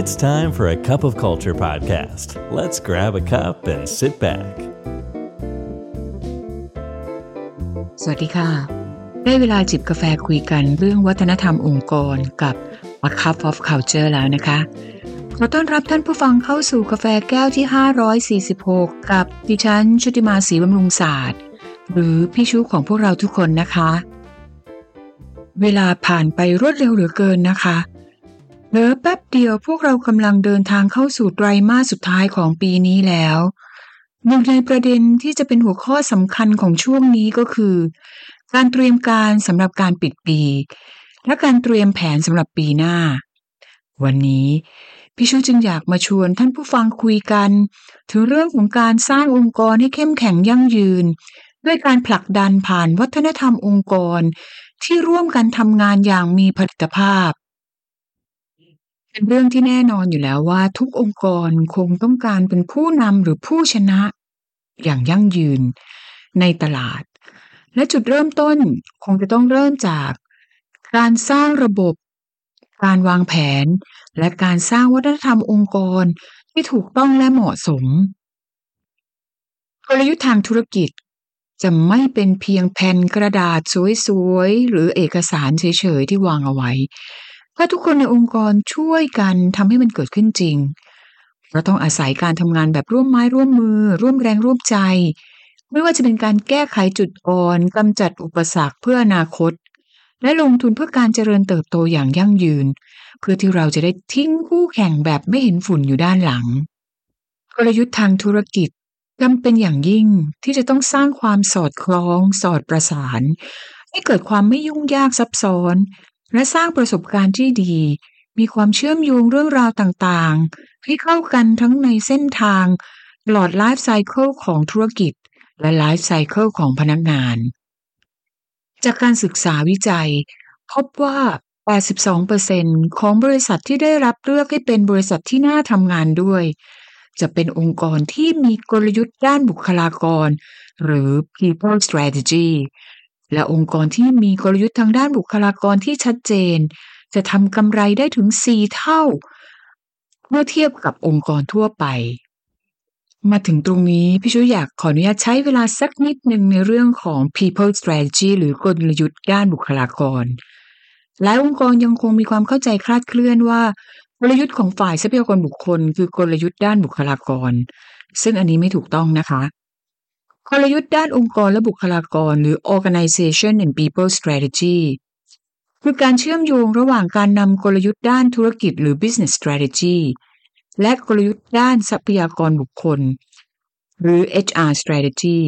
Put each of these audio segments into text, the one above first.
It's time for a cup of culture podcast. Let's grab a cup and sit back. สวัสดีค่ะ ได้เวลาจิบกาแฟคุยกันเรื่องวัฒนธรรมองค์กรกับ A Cup of Culture แล้วนะคะ ขอต้อนรับท่านผู้ฟังเข้าสู่กาแฟแก้วที่ 546 กับดิฉันชุติมาศรีบำรุงศาสตร์ หรือพี่ชูของพวกเราทุกคนนะคะ เวลาผ่านไปรวดเร็วเหลือเกินนะคะ เหลือแป๊บเดียวพวกเรากำลังเดินทางเข้าสู่ไตรมาสสุดท้ายของปีนี้แล้วหนึ่งในประเด็นที่จะเป็นหัวข้อสำคัญของช่วงนี้ก็คือ การเตรียมการสำหรับการปิดปี และการเตรียมแผนสำหรับปีหน้า วันนี้พี่ชูจึงอยากมาชวนท่านผู้ฟังคุยกัน ถึงเรื่องของการสร้างองค์กรให้เข้มแข็งยั่งยืน ด้วยการผลักดันผ่านวัฒนธรรมองค์กร ที่ร่วมกันทำงานอย่างมีผลิตภาพ เป็นเรื่องที่แน่นอนอยู่แล้วว่าทุกองค์กรคงต้องการเป็นผู้นำหรือผู้ชนะอย่างยั่งยืนในตลาด และจุดเริ่มต้นคงจะต้องเริ่มจากการสร้างระบบ การวางแผน และการสร้างวัฒนธรรมองค์กรที่ถูกต้องและเหมาะสม กลยุทธ์ทางธุรกิจจะไม่เป็นเพียงแผ่นกระดาษสวยๆ หรือเอกสารเฉยๆ ที่วางเอาไว้ ถ้าทุกคนในองค์กรช่วยกันทำให้มันเกิดขึ้นจริง เราต้องอาศัยการทำงานแบบร่วมไม้ร่วมมือ ร่วมแรงร่วมใจ ไม่ว่าจะเป็นการแก้ไขจุดอ่อนกำจัดอุปสรรคเพื่ออนาคต และลงทุนเพื่อการเจริญเติบโตอย่างยั่งยืน เพื่อที่เราจะได้ทิ้งคู่แข่งแบบไม่เห็นฝุ่นอยู่ด้านหลัง กลยุทธ์ทางธุรกิจจำเป็นอย่างยิ่งที่จะต้องสร้างความสอดคล้อง สอดประสาน ให้เกิดความไม่ยุ่งยากซับซ้อน และสร้างประสบการณ์ที่ดี มีความเชื่อมโยงเรื่องราวต่างๆ ให้เข้ากันทั้งในเส้นทางตลอดไลฟ์ไซเคิลของธุรกิจ และไลฟ์ไซเคิลของพนักงาน จากการศึกษาวิจัย พบว่า 82%ของบริษัทที่ได้รับเลือกให้เป็นบริษัทที่น่าทำงานด้วย จะเป็นองค์กรที่มีกลยุทธ์ด้านบุคลากร หรือ people strategy และองค์กรที่มีกลยุทธ์ทางด้านบุคลากรที่ชัดเจน จะทำกำไรได้ถึง 4 เท่า เมื่อเทียบกับองค์กรทั่วไป มาถึงตรงนี้พี่ชูอยากขออนุญาตใช้เวลาสักนิดหนึ่งในเรื่องของ people strategy หรือกลยุทธ์ด้านบุคลากร หลายองค์กรยังคงมีความเข้าใจคลาดเคลื่อนว่ากลยุทธ์ของฝ่ายทรัพยากรบุคคล คือกลยุทธ์ด้านบุคลากร ซึ่งอันนี้ไม่ถูกต้องนะคะ กลยุทธ์ด้านองค์กรและบุคลากร หรือ organization and people strategy คือการเชื่อมโยงระหว่างการนำกลยุทธ์ด้านธุรกิจหรือ business strategy และกลยุทธ์ด้านทรัพยากรบุคคล หรือ HR strategy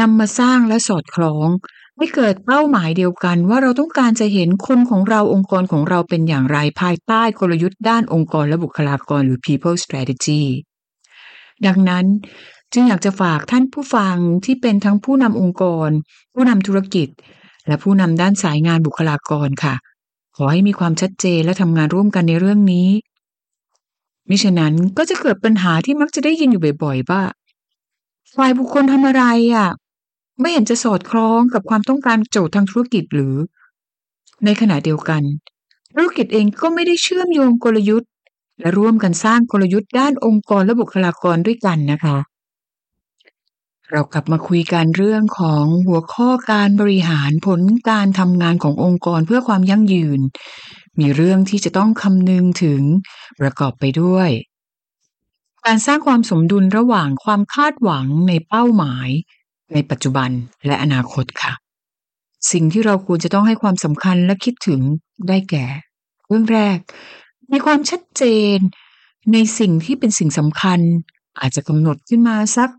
นำมาสร้างและสอดคล้อง ให้เกิดเป้าหมายเดียวกันว่าเราต้องการจะเห็นคนของเราองค์กรของเราเป็นอย่างไรภายใต้กลยุทธ์ด้านองค์กรและบุคลากรหรือ people strategy ดังนั้น จึงอยากจะฝากท่านผู้ฟังที่เป็นทั้งผู้นำองค์กร ผู้นำธุรกิจ และผู้นำด้านสายงานบุคลากรค่ะ ขอให้มีความชัดเจนและทำงานร่วมกันในเรื่องนี้ มิฉะนั้นก็จะเกิดปัญหาที่มักจะได้ยินอยู่บ่อยๆว่าฝ่ายบุคคลทำอะไรอะ ไม่เห็นจะสอดคล้องกับความต้องการโจทย์ทางธุรกิจหรือ ในขณะเดียวกัน ธุรกิจเองก็ไม่ได้เชื่อมโยงกลยุทธ์ และร่วมกันสร้างกลยุทธ์ด้านองค์กรและบุคลากรด้วยกันนะคะ เรากลับมาคุยกันเรื่องของหัวข้อการบริหารผลการทำงานขององค์กรเพื่อความยั่งยืน มีเรื่องที่จะต้องคำนึงถึงประกอบไปด้วย การสร้างความสมดุลระหว่างความคาดหวังในเป้าหมาย ในปัจจุบันและอนาคตค่ะ สิ่งที่เราควรจะต้องให้ความสำคัญและคิดถึงได้แก่ เรื่องแรกมีความชัดเจน ในสิ่งที่เป็นสิ่งสำคัญอาจจะกำหนดขึ้นมาสัก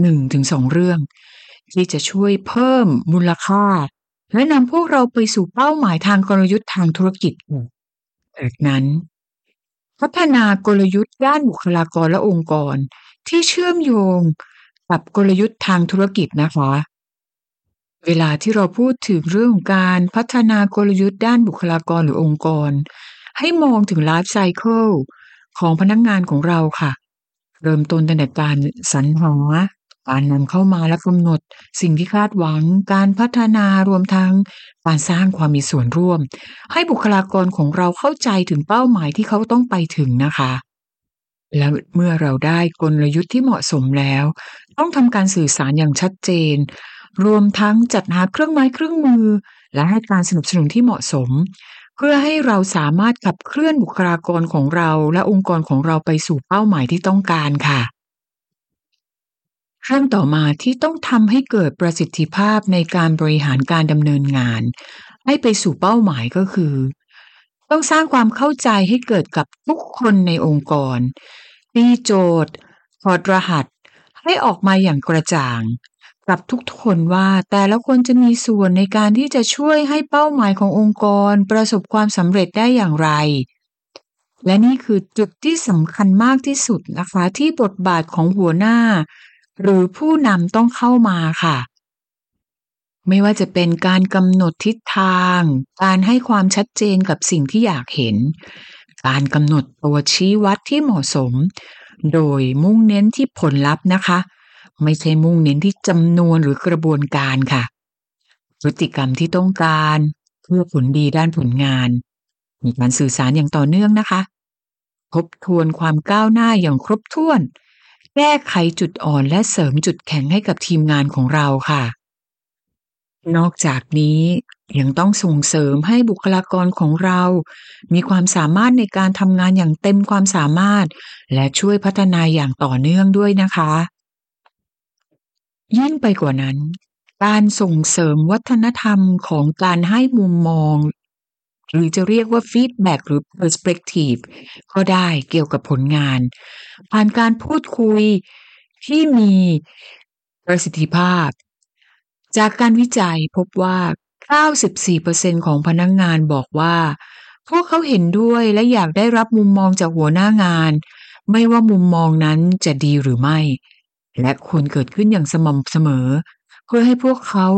หนึ่งถึงสองเรื่อง ที่จะช่วยเพิ่มมูลค่า และนำพวกเราไปสู่เป้าหมายทางกลยุทธ์ทางธุรกิจจากนั้น พัฒนากลยุทธ์ด้านบุคลากรและองค์กร ที่เชื่อมโยงกับกลยุทธ์ทางธุรกิจนะคะ เวลาที่เราพูดถึงเรื่องของการพัฒนากลยุทธ์ด้านบุคลากรหรือองค์กร ให้มองถึงไลฟ์ไซเคิลของพนักงงานของเราค่ะ เริ่มต้นตั้งแต่การสรรหา การนำเข้ามาและกำหนด สิ่งที่คาดหวัง การพัฒนารวมทั้งการสร้างความมีส่วนร่วม ให้บุคลากรของเราเข้าใจถึงเป้าหมายที่เขาต้องไปถึงนะคะ และเมื่อเราได้กลยุทธ์ที่เหมาะสมแล้ว ต้องทำการสื่อสารอย่างชัดเจน รวมทั้งจัดหาเครื่องไม้เครื่องมือ และให้การสนับสนุนที่เหมาะสม เพื่อให้เราสามารถขับเคลื่อนบุคลากรของเรา และองค์กรของเราไปสู่เป้าหมายที่ต้องการค่ะ เรื่องต่อมาที่ต้องทำให้เกิดประสิทธิภาพในการบริหารการดำเนินงาน ให้ไปสู่เป้าหมายก็คือ ต้องสร้างความเข้าใจให้เกิดกับทุกคนในองค์กรตีโจทย์ถอดรหัส ให้ออกมาอย่างกระจ่าง กับทุกคนว่าแต่ละคนจะมีส่วนในการที่จะช่วยให้เป้าหมายขององค์กรประสบความสำเร็จได้อย่างไรและนี่คือจุดที่สำคัญมากที่สุดนะคะ ที่บทบาทของหัวหน้า หรือผู้นำต้องเข้ามาค่ะ ไม่ว่าจะเป็นการกำหนดทิศทาง การให้ความชัดเจนกับสิ่งที่อยากเห็น การกำหนดตัวชี้วัดที่เหมาะสม โดยมุ่งเน้นที่ผลลัพธ์นะคะ ไม่ใช่มุ่งเน้นที่จำนวนหรือกระบวนการค่ะ พฤติกรรมที่ต้องการเพื่อผลดีด้านผลงาน มีการสื่อสารอย่างต่อเนื่องนะคะ ทบทวนความก้าวหน้าอย่างครบถ้วน แก้ไขจุดอ่อนและเสริมจุดแข็งให้กับทีมงานของเราค่ะ นอกจากนี้ยังต้องส่งเสริมให้บุคลากรของเรา มีความสามารถในการทำงานอย่างเต็มความสามารถ และช่วยพัฒนาอย่างต่อเนื่องด้วยนะคะ ยิ่งไปกว่านั้น การส่งเสริมวัฒนธรรมของการให้มุมมอง หรือจะเรียกว่าฟีดแบ็กหรือ perspective ก็ได้เกี่ยวกับผลงาน ผ่านการพูดคุยที่มีประสิทธิภาพ จากการวิจัยพบว่า 94%ของพนักงงานบอกว่า พวกเขาเห็นด้วยและอยากได้รับมุมมองจากหัวหน้างาน ไม่ว่ามุมมองนั้นจะดีหรือไม่ และควรเกิดขึ้นอย่างสม่ำเสมอ เพื่อให้พวกเขา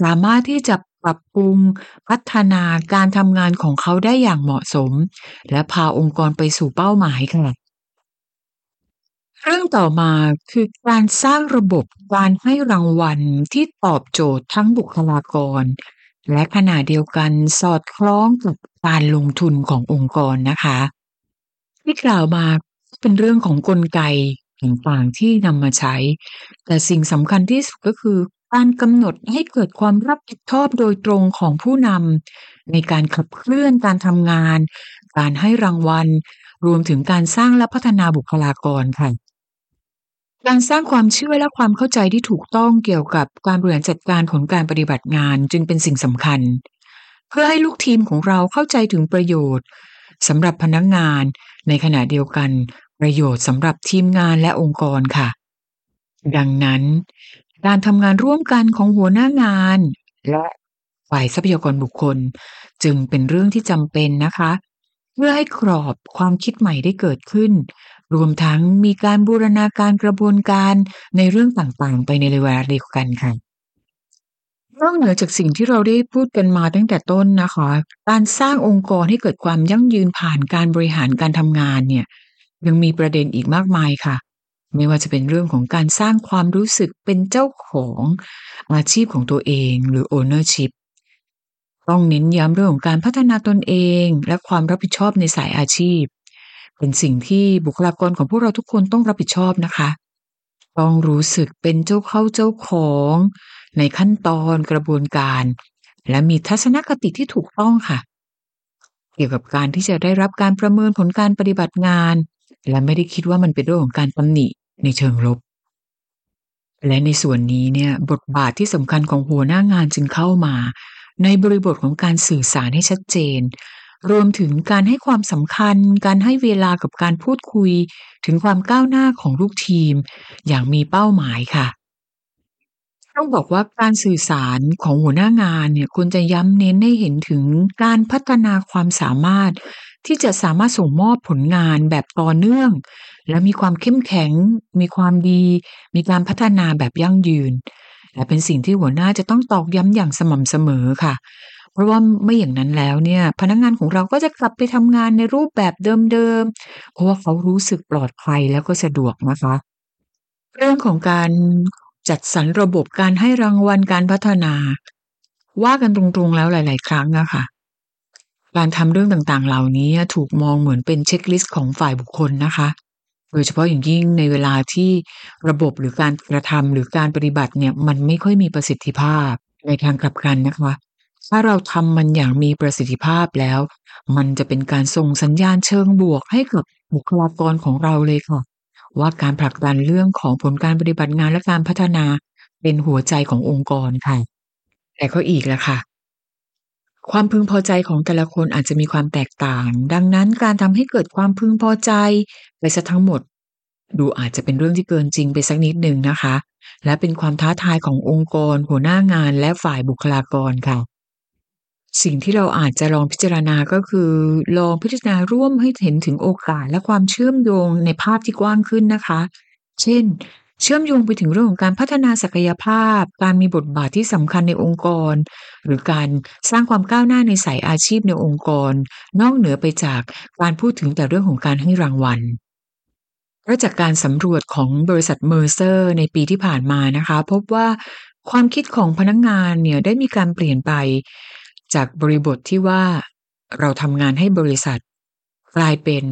สามารถที่จะ ปรับปรุง พัฒนาการทำงานของเขาได้อย่างเหมาะสม และพาองค์กรไปสู่เป้าหมายค่ะ เรื่องต่อมาคือการสร้างระบบการให้รางวัลที่ตอบโจทย์ทั้งบุคลากร และขณะเดียวกันสอดคล้องกับการลงทุนขององค์กรนะคะ ที่กล่าวมาเป็นเรื่องของกลไกต่างๆที่นำมาใช้ แต่สิ่งสำคัญที่สุดก็คือ การกำหนดให้เกิดความรับผิดชอบโดยตรงของผู้นำในการขับเคลื่อนการทำงาน การให้รางวัล รวมถึงการสร้างและพัฒนาบุคลากรค่ะการสร้างความเชื่อและความเข้าใจที่ถูกต้องเกี่ยวกับการบริหารจัดการผลการปฏิบัติงานจึงเป็นสิ่งสำคัญ เพื่อให้ลูกทีมของเราเข้าใจถึงประโยชน์สำหรับพนักงาน ในขณะเดียวกัน ประโยชน์สำหรับทีมงานและองค์กรค่ะ ดังนั้น การทำงานร่วมกันของหัวหน้างาน และฝ่ายทรัพยากรบุคคล จึงเป็นเรื่องที่จำเป็นนะคะ เพื่อให้กรอบความคิดใหม่ได้เกิดขึ้น รวมทั้งมีการบูรณาการกระบวนการในเรื่องต่างๆ ไปในเวลาเดียวกันค่ะนอกเหนือจากสิ่งที่เราได้พูดกันมาตั้งแต่ต้นนะคะ การสร้างองค์กรให้เกิดความยั่งยืนผ่านการบริหารการทำงานเนี่ย ยังมีประเด็นอีกมากมายค่ะ ไม่ว่าจะเป็นเรื่องของการสร้างความรู้สึกเป็นเจ้าของอาชีพของตัวเองหรือ ownership ต้องเน้นย้ำเรื่องของการพัฒนาตนเอง และความรับผิดชอบในสายอาชีพ เป็นสิ่งที่บุคลากรของพวกเราทุกคนต้องรับผิดชอบนะคะ ต้องรู้สึกเป็นเจ้าเข้าเจ้าของ ในขั้นตอนกระบวนการ และมีทัศนคติที่ถูกต้องค่ะ เกี่ยวกับการที่จะได้รับการประเมินผลการปฏิบัติงาน และไม่ได้คิดว่ามันเป็นเรื่องของการตำหนิ ในเชิงลบ และในส่วนนี้เนี่ยบทบาทที่สำคัญของหัวหน้างานจึงเข้ามา ในบริบทของการสื่อสารให้ชัดเจน รวมถึงการให้ความสำคัญ การให้เวลากับการพูดคุย ถึงความก้าวหน้าของลูกทีม อย่างมีเป้าหมายค่ะต้องบอกว่าการสื่อสารของหัวหน้างานเนี่ยควรจะย้ำเน้นให้เห็นถึงการพัฒนาความสามารถ ที่จะสามารถส่งมอบผลงานแบบต่อเนื่อง และมีความเข้มแข็ง มีความดี มีการพัฒนาแบบยั่งยืน และเป็นสิ่งที่หัวหน้าจะต้องตอกย้ำอย่างสม่ำเสมอค่ะ เพราะว่าไม่อย่างนั้นแล้วเนี่ย พนักงานของเราก็จะกลับไปทำงานในรูปแบบเดิมๆ เพราะว่าเขารู้สึกปลอดภัยแล้วก็สะดวกนะคะ เรื่องของการจัดสรรระบบการให้รางวัลการพัฒนา ว่ากันตรงๆแล้วหลาย ๆ ครั้งอะค่ะ การทำเรื่องต่างๆ เหล่านี้ถูกมองเหมือนเป็นเช็คลิสต์ของฝ่ายบุคคลนะคะ โดยเฉพาะอย่างยิ่งในเวลาที่ระบบหรือการกระทำหรือการปฏิบัติเนี่ยมันไม่ค่อยมีประสิทธิภาพในทางกลับกันนะคะ ถ้าเราทำมันอย่างมีประสิทธิภาพแล้ว มันจะเป็นการส่งสัญญาณเชิงบวกให้กับบุคลากรของเราเลยค่ะ ว่าการผลักดันเรื่องของผลการปฏิบัติงานและการพัฒนาเป็นหัวใจขององค์กรค่ะ แต่ก็อีกแล้วค่ะ ความพึงพอใจของแต่ละคนอาจจะมีความแตกต่าง ดังนั้นการทำให้เกิดความพึงพอใจไปซะทั้งหมด ดูอาจจะเป็นเรื่องที่เกินจริงไปสักนิดหนึ่งนะคะ และเป็นความท้าทายขององค์กร หัวหน้างานและฝ่ายบุคลากรค่ะ สิ่งที่เราอาจจะลองพิจารณาก็คือ ลองพิจารณาร่วมให้เห็นถึงโอกาสและความเชื่อมโยงในภาพที่กว้างขึ้นนะคะ เช่น เชื่อมโยงไปถึงเรื่องของการพัฒนาศักยภาพ การมีบทบาทที่สำคัญในองค์กร หรือการสร้างความก้าวหน้าในสายอาชีพในองค์กร นอกเหนือไปจากการพูดถึงแต่เรื่องของการให้รางวัลเพราะจากการสำรวจของบริษัทเมอร์เซอร์ในปีที่ผ่านมานะคะ พบว่าความคิดของพนักงงานเนี่ยได้มีการเปลี่ยนไป จากบริบทที่ว่าเราทำงานให้บริษัท กลายเป็น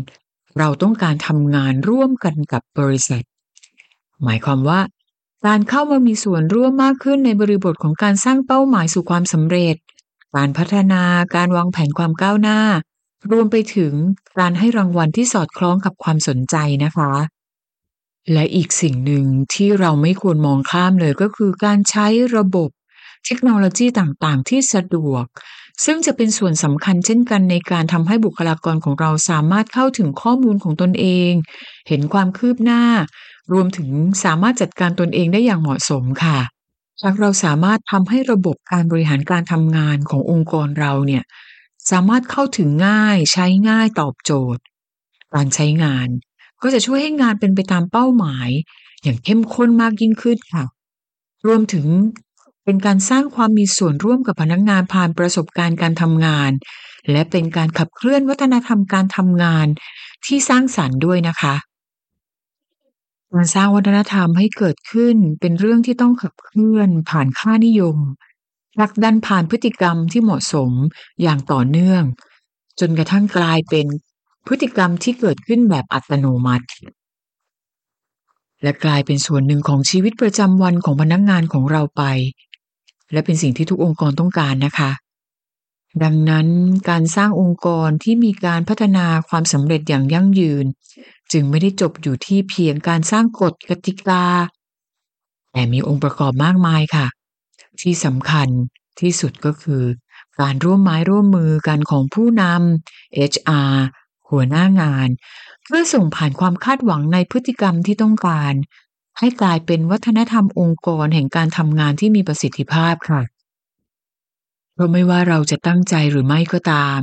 เราต้องการทำงานร่วมกันกับบริษัท หมายความว่า การเข้ามามีส่วนร่วมมากขึ้นในบริบทของการสร้างเป้าหมายสู่ความสำเร็จ การพัฒนาการวางแผนความก้าวหน้า รวมไปถึงการให้รางวัลที่สอดคล้องกับความสนใจนะคะ และอีกสิ่งหนึ่งที่เราไม่ควรมองข้ามเลยก็คือการใช้ระบบเทคโนโลยีต่างๆ ที่สะดวก ซึ่งจะเป็นส่วนสำคัญเช่นกันในการทำให้บุคลากรของเราสามารถเข้าถึงข้อมูลของตนเอง เห็นความคืบหน้า รวมถึงสามารถจัดการตนเองได้อย่างเหมาะสมค่ะหากเราสามารถทำให้ระบบการบริหารการทำงานขององค์กรเราเนี่ยสามารถเข้าถึงง่ายใช้ง่ายตอบโจทย์ การใช้งาน ก็จะช่วยให้งานเป็นไปตามเป้าหมาย อย่างเข้มข้นมากยิ่งขึ้นค่ะ รวมถึง เป็นการสร้างความมีส่วนร่วมกับพนักงานผ่านประสบการณ์การทำงาน และเป็นการขับเคลื่อนวัฒนธรรมการทำงานที่สร้างสรรค์ด้วยนะคะการสร้างวัฒนธรรมให้เกิดขึ้นเป็นเรื่องที่ต้องขับเคลื่อนผ่านค่านิยมผลักดันผ่านพฤติกรรมที่เหมาะสมอย่างต่อเนื่อง จนกระทั่งกลายเป็นพฤติกรรมที่เกิดขึ้นแบบอัตโนมัติ และกลายเป็นส่วนหนึ่งของชีวิตประจำวันของพนักงงานของเราไป และเป็นสิ่งที่ทุกองค์กรต้องการนะคะ ดังนั้นการสร้างองค์กรที่มีการพัฒนาความสำเร็จอย่างยั่งยืน จึงไม่ได้จบอยู่ที่เพียงการสร้างกฎกติกา แต่มีองค์ประกอบมากมายค่ะ ที่สำคัญที่สุดก็คือ การร่วมไม้ร่วมมือกันของผู้นำ HR หัวหน้างาน เพื่อส่งผ่านความคาดหวังในพฤติกรรมที่ต้องการ ให้กลายเป็นวัฒนธรรมองค์กรแห่งการทำงานที่มีประสิทธิภาพค่ะเพราะไม่ว่าเราจะตั้งใจหรือไม่ก็ตาม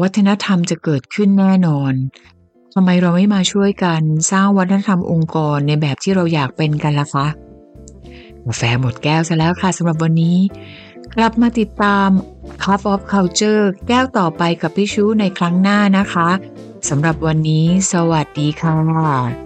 วัฒนธรรมจะเกิดขึ้นแน่นอนทำไมเราไม่มาช่วยกันสร้างวัฒนธรรมองค์กรในแบบที่เราอยากเป็นกันล่ะคะกาแฟหมดแก้วซะแล้วค่ะสำหรับวันนี้ กลับมาติดตาม Cup of Culture แก้วต่อไปกับพี่ชูในครั้งหน้านะคะสำหรับวันนี้ สวัสดีค่ะ